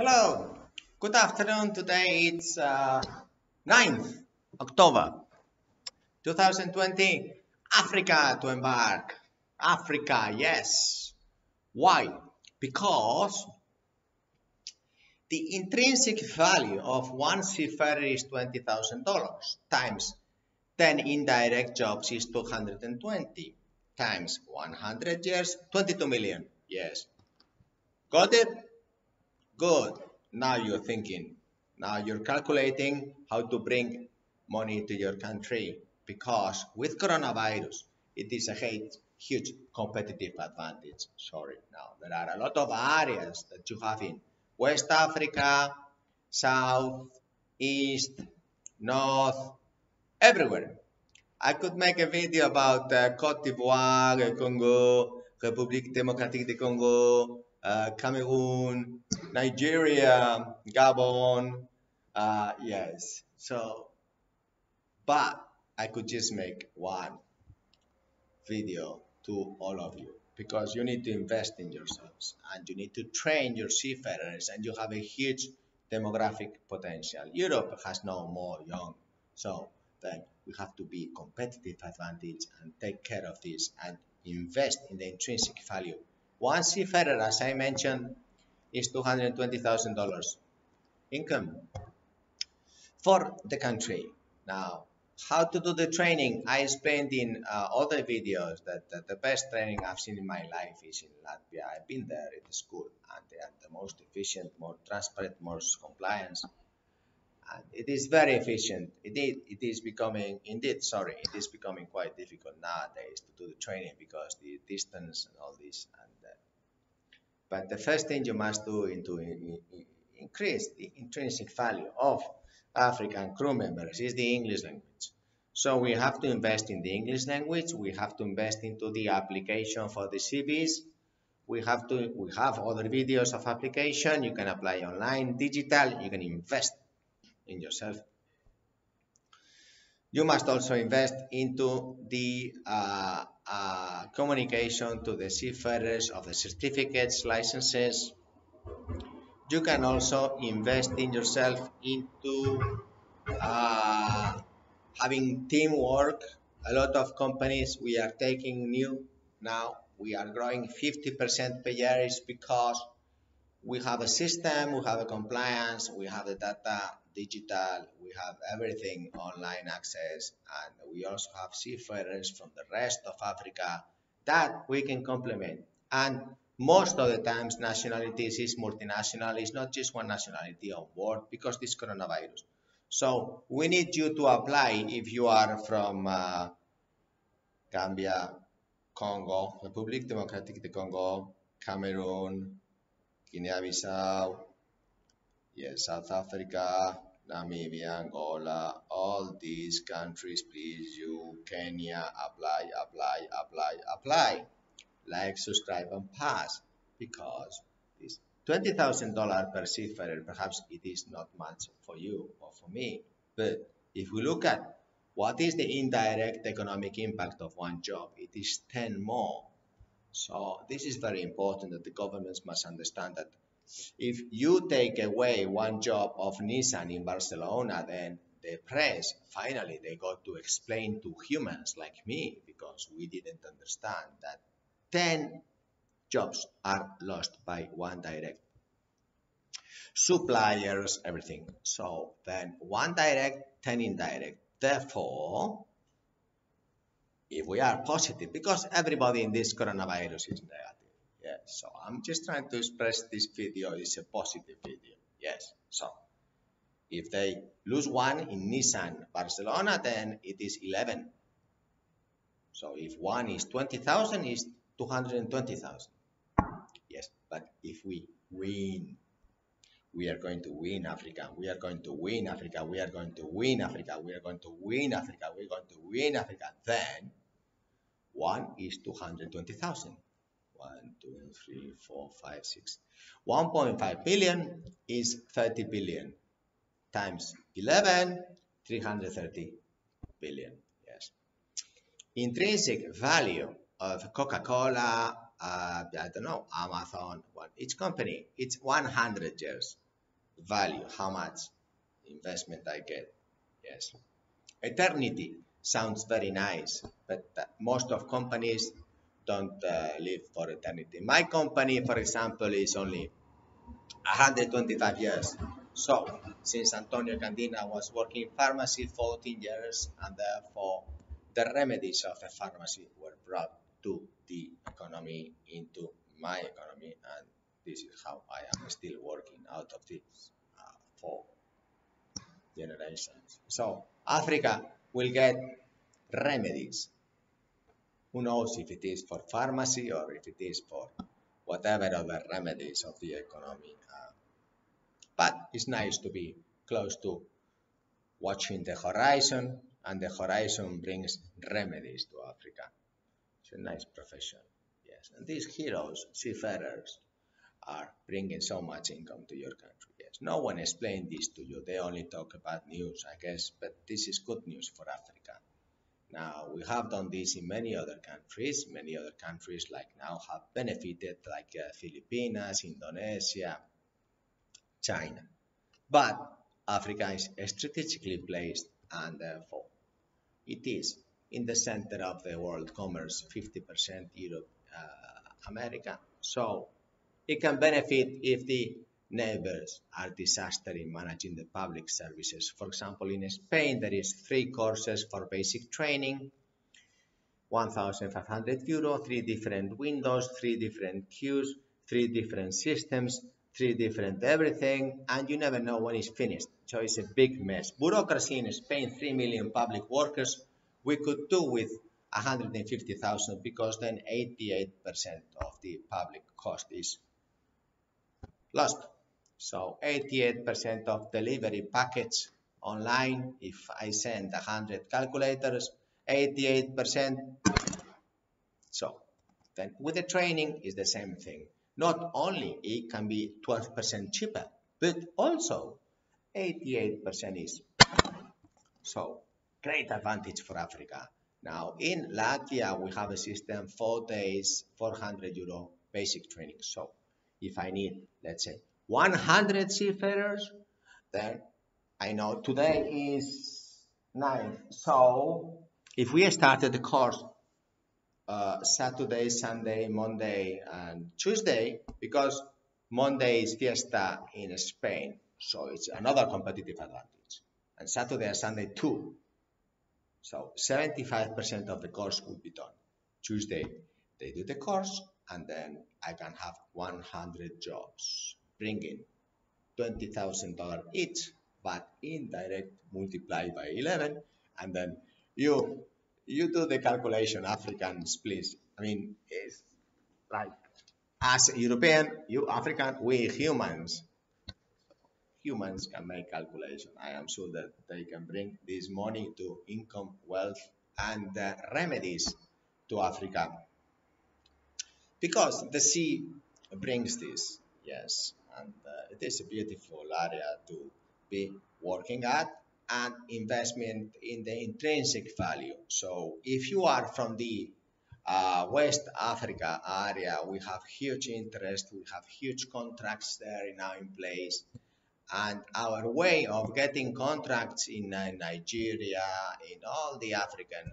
Hello, good afternoon. Today it's uh, 9th October 2020. Africa to embark. Africa, yes. Why? Because the intrinsic value of one seafarer is $20,000 times 10 indirect jobs is 220 times 100 years, 22 million. Yes. Got it? Good. Now you're thinking. Now you're calculating how to bring money to your country because with coronavirus, it is a huge competitive advantage. Sorry. Now there are a lot of areas that you have in West Africa, South, East, North, everywhere. I could make a video about uh, Cote d'Ivoire, Congo, République démocratique du Congo, uh, Cameroon, Nigeria, Gabon. Uh, yes, so, but I could just make one video to all of you because you need to invest in yourselves and you need to train your seafarers and you have a huge demographic potential. Europe has no more young, so then we have to be competitive advantage and take care of this and invest in the intrinsic value one seafarer, as I mentioned, is $220,000 income for the country. Now, how to do the training? I explained in uh, other videos that, that, the best training I've seen in my life is in Latvia. I've been there in the school and they are the most efficient, more transparent, more compliance. And it is very efficient. Indeed, it is becoming, indeed, sorry, it is becoming quite difficult nowadays to do the training because the distance and all this. And but the first thing you must do is to increase the intrinsic value of African crew members is the English language. So we have to invest in the English language. We have to invest into the application for the CVs. We have to. We have other videos of application. You can apply online, digital. You can invest in yourself. You must also invest into the uh, uh, communication to the seafarers of the certificates, licenses. You can also invest in yourself into uh, having teamwork. A lot of companies we are taking new now. We are growing 50% per year is because we have a system, we have a compliance, we have the data digital, we have everything online access, and we also have seafarers from the rest of Africa that we can complement. And most of the times nationalities is multinational, it's not just one nationality on board because this coronavirus. So we need you to apply if you are from uh, Gambia, Congo, Republic Democratic of Congo, Cameroon, Guinea-Bissau, yes, South Africa, Namibia, Angola, all these countries, please, you, Kenya, apply, apply, apply, apply. Like, subscribe, and pass because this $20,000 per seafarer, perhaps it is not much for you or for me. But if we look at what is the indirect economic impact of one job, it is 10 more. So this is very important that the governments must understand that if you take away one job of Nissan in Barcelona, then the press finally they got to explain to humans like me because we didn't understand that 10 jobs are lost by one direct. Suppliers everything. So then one direct 10 indirect. Therefore if we are positive because everybody in this coronavirus is there So I'm just trying to express this video is a positive video. Yes, so if they lose one in Nissan Barcelona, then it is 11. So if one is 20,000, is 220,000. Yes, but if we win, we are going to win Africa. We are going to win Africa. We are going to win Africa. We are going to win Africa. We are going to win Africa. Then one is 220,000. 1, 2, 3, 4, 5, 6. 1.5 billion is 30 billion times 11, 330 billion. Yes. Intrinsic value of Coca-Cola, uh, I don't know, Amazon, one, each company, it's 100 years. value, how much investment I get. Yes. Eternity sounds very nice, but most of companies don't uh, live for eternity. My company, for example, is only 125 years. So, since Antonio Candina was working in pharmacy 14 years, and therefore the remedies of a pharmacy were brought to the economy into my economy, and this is how I am still working out of this uh, four generations. So Africa will get remedies. Who knows if it is for pharmacy or if it is for whatever other remedies of the economy. Uh, but it's nice to be close to watching the horizon, and the horizon brings remedies to Africa. It's a nice profession, yes. And these heroes, seafarers, are bringing so much income to your country. Yes, no one explained this to you. They only talk about news, I guess, but this is good news for Africa. Now, we have done this in many other countries. Many other countries like now have benefited, like uh, Philippines, Indonesia, China. But Africa is strategically placed and therefore it is in the center of the world commerce, 50% Europe, uh, America. So it can benefit if the neighbors are disaster in managing the public services. For example, in Spain, there is three courses for basic training, 1,500 euro, three different windows, three different queues, three different systems, three different everything, and you never know when it's finished. So it's a big mess. Bureaucracy in Spain, 3 million public workers, we could do with 150,000 because then 88% of the public cost is lost. So 88% of delivery packets online, if I send 100 calculators, 88%. So then with the training is the same thing. Not only it can be 12% cheaper, but also 88% is. So great advantage for Africa. Now in Latvia, we have a system, four days, 400 euro basic training. So if I need, let's say, 100 seafarers, then I know today is 9. So if we started the course uh, Saturday, Sunday, Monday, and Tuesday, because Monday is fiesta in Spain, so it's another competitive advantage. And Saturday and Sunday too. So 75% of the course would be done. Tuesday, they do the course, and then I can have 100 jobs, bringing $20,000 each, but indirect multiply by 11, and then you you do the calculation, Africans, please. I mean, it's like as European, you African, we humans, humans can make calculation. I am sure that they can bring this money to income, wealth, and uh, remedies to Africa because the sea brings this yes and uh, it is a beautiful area to be working at and investment in the intrinsic value so if you are from the uh, West Africa area, we have huge interest, we have huge contracts there now in place. And our way of getting contracts in uh, Nigeria, in all the African,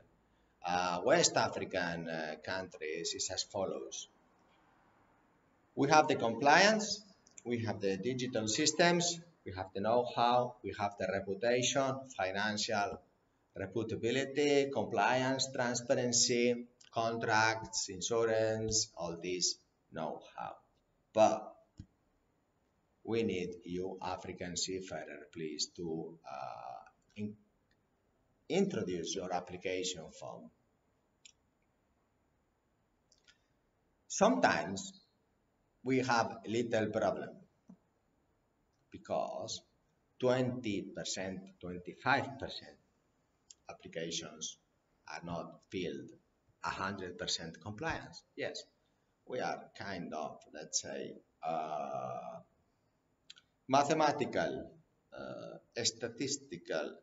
uh, West African uh, countries is as follows. We have the compliance, we have the digital systems, we have the know-how, we have the reputation, financial reputability, compliance, transparency, contracts, insurance, all this know-how. But we need you, African seafarer, please, to uh, in introduce your application form. Sometimes we have little problem because 20%, 25% applications are not filled 100% compliance. Yes, we are kind of, let's say, uh, mathematical, uh, statistical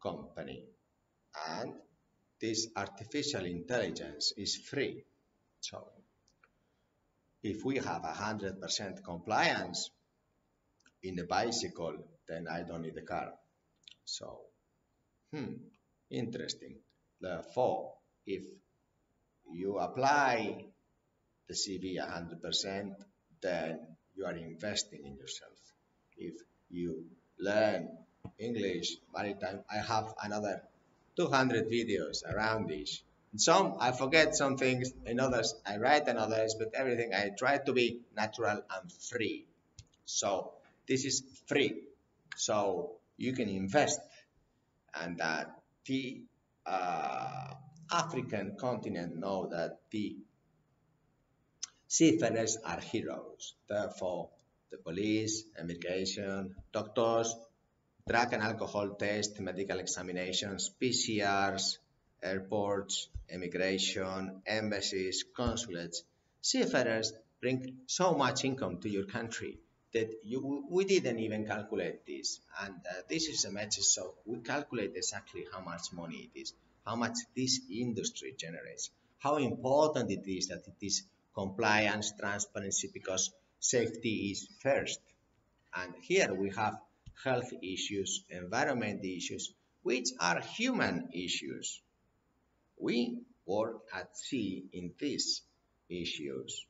company. And this artificial intelligence is free. So if we have 100% compliance, in the bicycle, then I don't need a car. So, hmm, interesting. Therefore, if you apply the CV 100%, then you are investing in yourself. If you learn English maritime, I have another 200 videos around this. Some I forget some things, in others I write and others, but everything I try to be natural and free. So this is free. So you can invest and that the uh, African continent know that the seafarers are heroes. Therefore, the police, immigration, doctors, drug and alcohol tests, medical examinations, PCRs, airports, immigration, embassies, consulates, seafarers bring so much income to your country that you, we didn't even calculate this. And uh, this is a message, so we calculate exactly how much money it is, how much this industry generates, how important it is that it is compliance, transparency, because safety is first. And here we have health issues, environment issues, which are human issues. We work at sea in these issues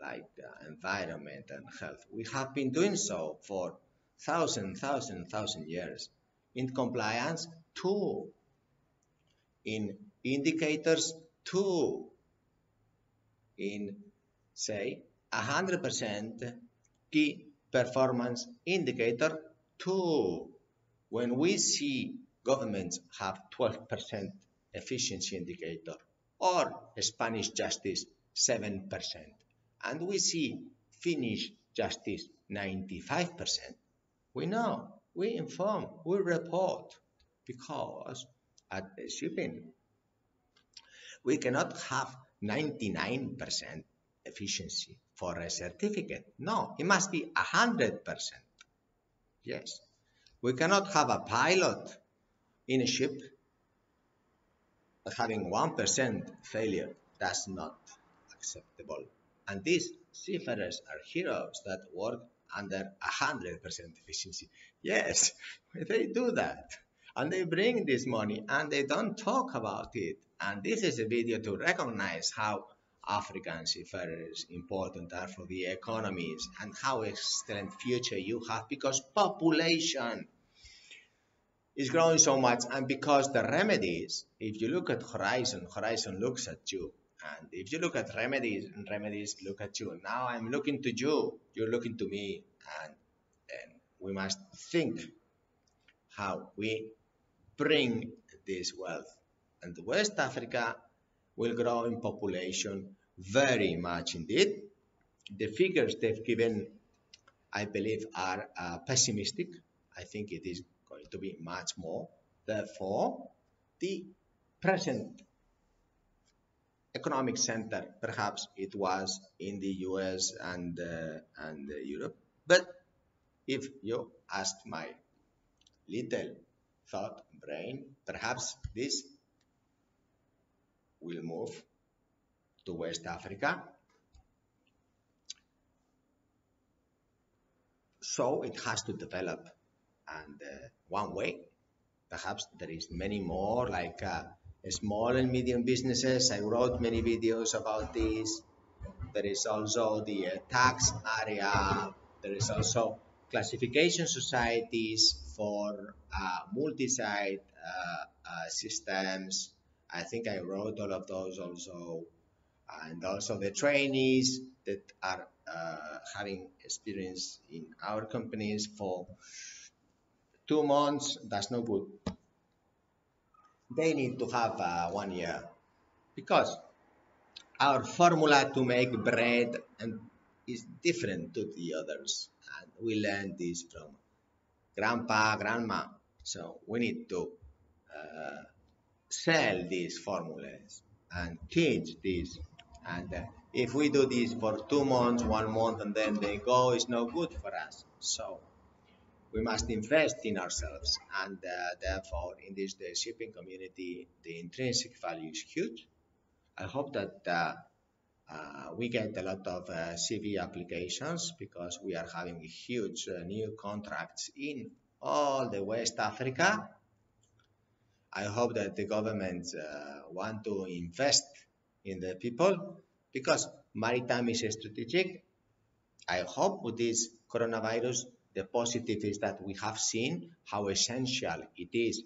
like the environment and health. We have been doing so for thousand, thousand, thousand years. In compliance, too. In indicators, too. In, say, 100% key performance indicator, too. When we see governments have 12% efficiency indicator or Spanish justice 7%, and we see Finnish justice 95%. We know, we inform, we report, because at the shipping, we cannot have 99% efficiency for a certificate. No, it must be 100%. Yes. We cannot have a pilot in a ship having 1% failure. That's not acceptable. And these seafarers are heroes that work under 100% efficiency. Yes, they do that. And they bring this money and they don't talk about it. And this is a video to recognize how African seafarers important are for the economies and how excellent future you have because population is growing so much and because the remedies, if you look at Horizon, Horizon looks at you and if you look at remedies, and remedies look at you. Now I'm looking to you, you're looking to me, and, and we must think how we bring this wealth. And West Africa will grow in population very much indeed. The figures they've given, I believe, are uh, pessimistic. I think it is to be much more. Therefore, the present economic center. Perhaps it was in the US and, uh, and Europe. But if you ask my little thought brain, perhaps this will move to West Africa. So it has to develop. And uh, one way, perhaps there is many more like uh, small and medium businesses. I wrote many videos about this. There is also the uh, tax area. There is also classification societies for uh, multi-site uh, uh, systems. I think I wrote all of those also. And also the trainees that are having experience in our companies for two months, that's no good. They need to have uh, one year. Because our formula to make bread and is different to the others. And we learned this from grandpa grandma. So we need to uh, sell these formulas and teach this. And uh, if we do this for two months one month and then they go it's no good for us. So we must invest in ourselves and uh, therefore in this the shipping community the intrinsic value is huge i hope that uh, uh, we get a lot of uh, CV applications because we are having huge uh, new contracts in all the West Africa. I hope that the government uh, want to invest in the people because maritime is strategic. I hope with this coronavirus, the positive is that we have seen how essential it is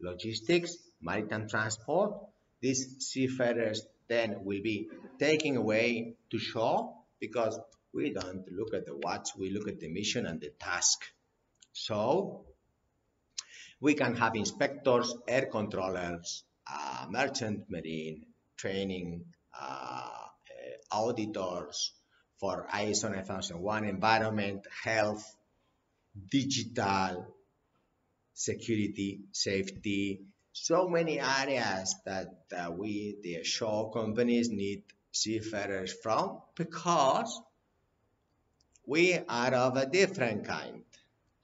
logistics, maritime transport. These seafarers then will be taken away to shore because we don't look at the watch, we look at the mission and the task. So we can have inspectors, air controllers, uh, merchant marine, training, uh, uh auditors for ISO 9001 environment, health, digital, security, safety, so many areas that uh, we, the shore companies, need seafarers from because we are of a different kind.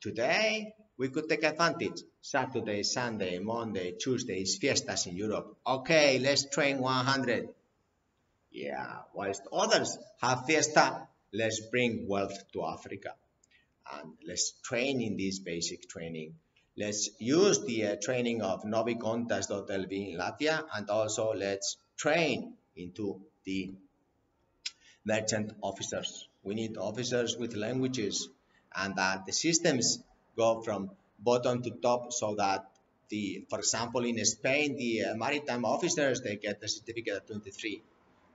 Today, we could take advantage. Saturday, Sunday, Monday, Tuesday is fiestas in Europe. Okay, let's train 100. Yeah, whilst others have fiesta, let's bring wealth to Africa. And let's train in this basic training Let's use the uh, training of novikontas.lv in Latvia and also let's train into the merchant officers. We need officers with languages and that the systems go from bottom to top so that the, for example, in Spain, the uh, maritime officers, they get the certificate at 23.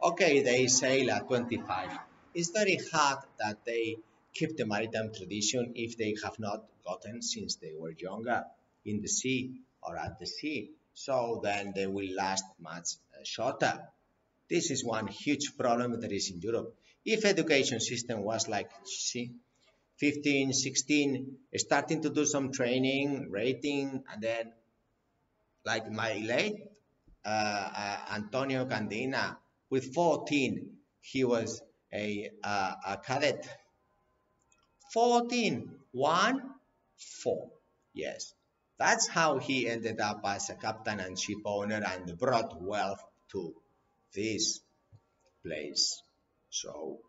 Okay, they sail at 25. It's very hard that they keep the maritime tradition if they have not gotten since they were younger in the sea or at the sea. So then they will last much uh, shorter. This is one huge problem that is in Europe. If education system was like see, 15, 16, starting to do some training, rating, and then like my late uh, uh, Antonio Candina, with 14, he was a, uh, a cadet. 14, 1, 4. Yes, that's how he ended up as a captain and ship owner and brought wealth to this place. So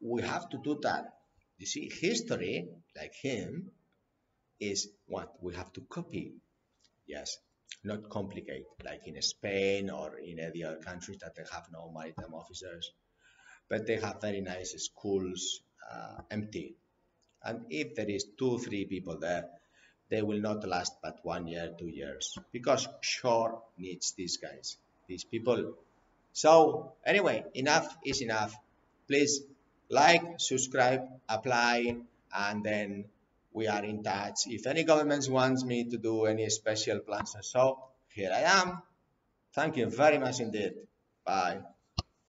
we have to do that. You see, history, like him, is what we have to copy. Yes, not complicate, like in Spain or in any other countries that they have no maritime officers, but they have very nice schools uh, empty. And if there is two, three people there, they will not last but one year, two years, because shore needs these guys, these people. So anyway, enough is enough. Please like, subscribe, apply, and then we are in touch. If any governments wants me to do any special plans and so, here I am. Thank you very much indeed. Bye.